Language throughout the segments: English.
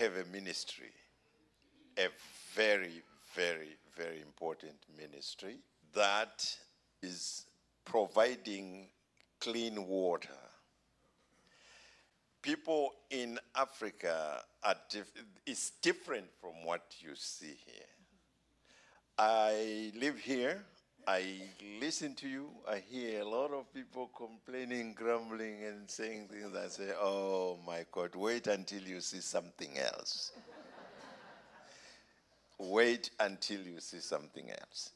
have a ministry, a very, very, very important ministry that is providing clean water. People in Africa are it's different from what you see here. I live here. I listen to you. I hear a lot of people complaining, grumbling, and saying things. I say, "Oh my God! Wait until you see something else. wait until you see something else."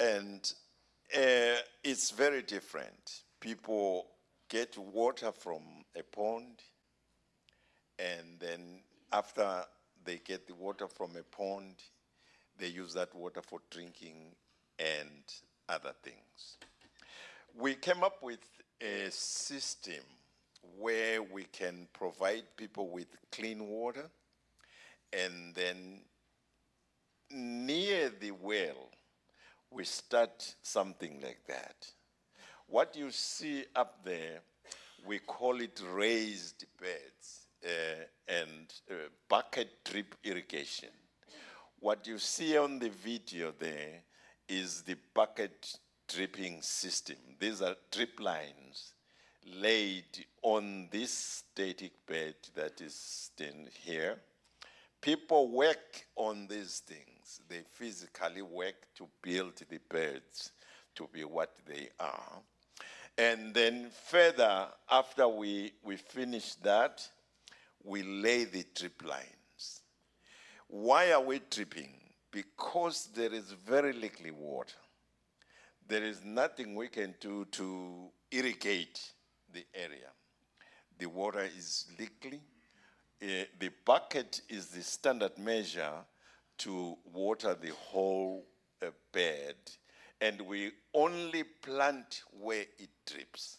And uh, it's very different. People get water from a pond, and then after they get the water from a pond, they use that water for drinking and other things. We came up with a system where we can provide people with clean water, and then near the well, we start something like that. What you see up there, we call it raised beds uh, and uh, bucket drip irrigation. What you see on the video there is the bucket dripping system. These are drip lines laid on this static bed that is stand here. People work on these things. They physically work to build the beds to be what they are. And then further, after we, we finish that, we lay the drip lines. Why are we dripping? Because there is very little water. There is nothing we can do to irrigate the area. The water is liquid. Uh, the bucket is the standard measure to water the whole uh, bed, and we only plant where it drips.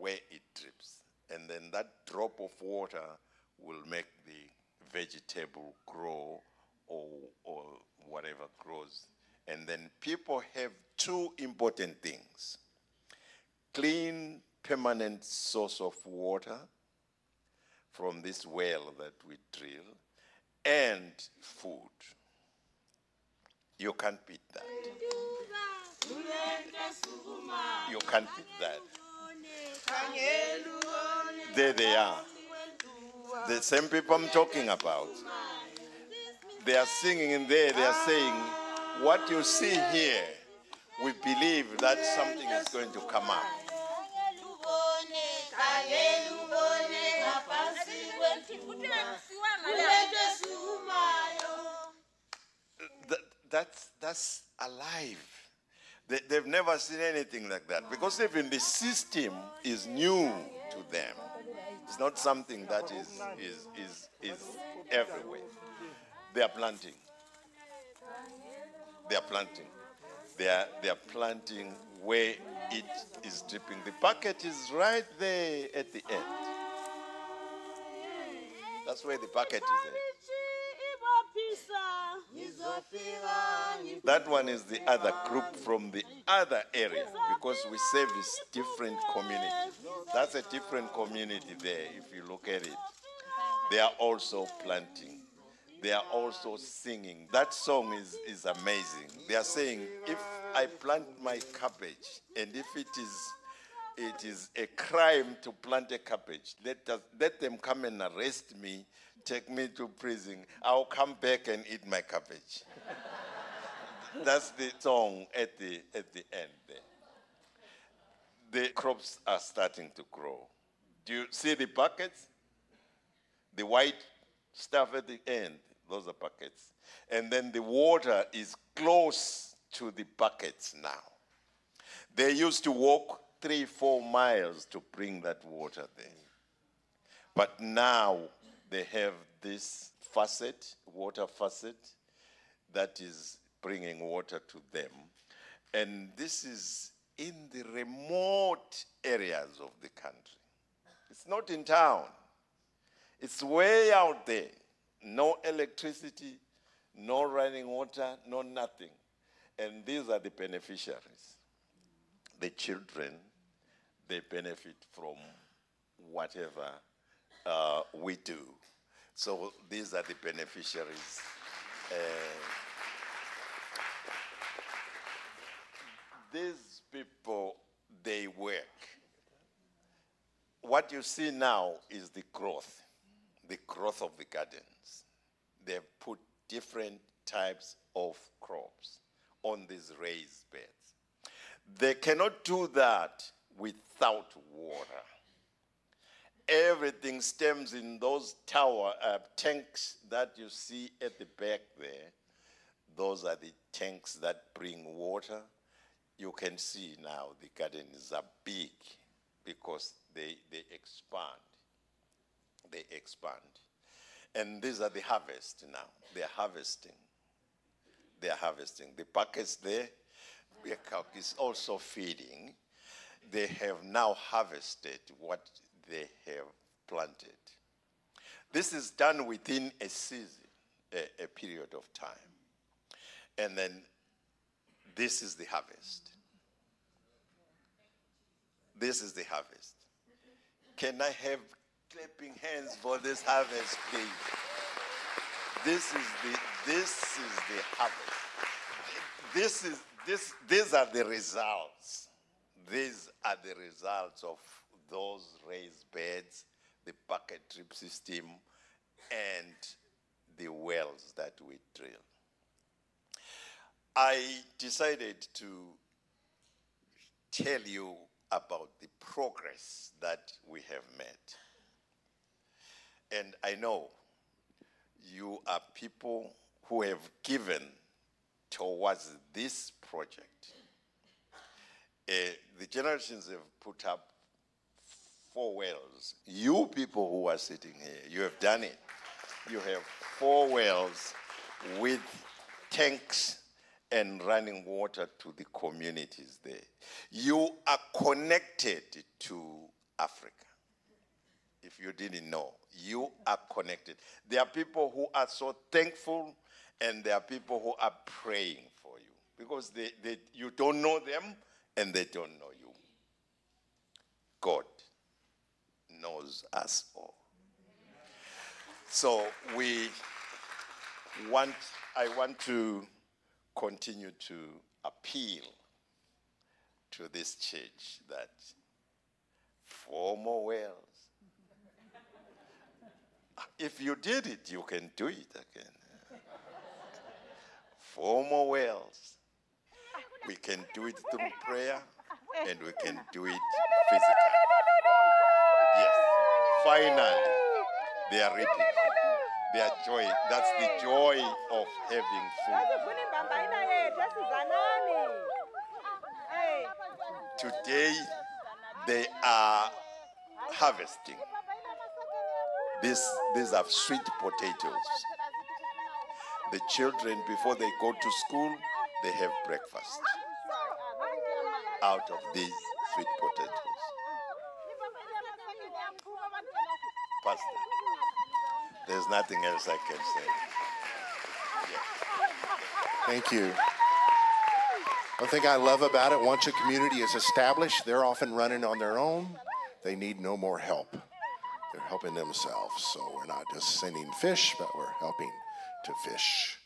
Where it drips. And then that drop of water will make the vegetable grow or, or whatever grows. And then people have two important things clean, permanent source of water from this well that we drill, and food. You can't beat that. You can't beat that. There they are. The same people I'm talking about. They are singing in there, they are saying, What you see here, we believe that something is going to come up. That, that's, that's alive. They, they've never seen anything like that because even the system is new to them. It's not something that is, is, is, is everywhere. They are planting. They are planting. They are, they are planting where it is dripping. The bucket is right there at the end. That's where the bucket is at. That one is the other group from the other area because we service different communities. That's a different community there if you look at it. They are also planting. They are also singing. That song is, is amazing. They are saying, if I plant my cabbage and if it is it is a crime to plant a cabbage. Let, us, let them come and arrest me, take me to prison. I'll come back and eat my cabbage. That's the song at the, at the end there. The crops are starting to grow. Do you see the buckets? The white stuff at the end, those are buckets. And then the water is close to the buckets now. They used to walk three, four miles to bring that water there. But now they have this faucet, water faucet, that is bringing water to them. And this is in the remote areas of the country. It's not in town, it's way out there. No electricity, no running water, no nothing. And these are the beneficiaries. The children, they benefit from whatever uh, we do. So these are the beneficiaries. Uh, these people, they work. What you see now is the growth, the growth of the gardens. They've put different types of crops on these raised beds. They cannot do that without water. Everything stems in those tower uh, tanks that you see at the back there. Those are the tanks that bring water. You can see now the gardens are big because they, they expand. They expand. And these are the harvest now. They're harvesting. They're harvesting. The buckets there, the also feeding. They have now harvested what they have planted. This is done within a season, a, a period of time. And then this is the harvest. This is the harvest. Can I have clapping hands for this harvest, please? This is the this is the harvest. This is this these are the results. These are the results of those raised beds, the bucket drip system, and the wells that we drill. I decided to tell you about the progress that we have made. And I know you are people who have given towards this project. Uh, the generations have put up four wells. You people who are sitting here, you have done it. You have four wells with tanks and running water to the communities there. You are connected to Africa. If you didn't know, you are connected. There are people who are so thankful, and there are people who are praying for you because they, they, you don't know them and they don't know you. God knows us all. So we want, I want to continue to appeal to this church that four more wells. If you did it, you can do it again. Four more wells. We can do it through prayer and we can do it physically. Yes. Finally, they are reaping. are joy. That's the joy of having food. Today, they are harvesting. This, these are sweet potatoes. The children, before they go to school, they have breakfast out of these sweet potatoes. Pastor, there's nothing else I can say. Thank you. One thing I love about it, once a community is established, they're often running on their own. They need no more help. They're helping themselves. So we're not just sending fish, but we're helping to fish.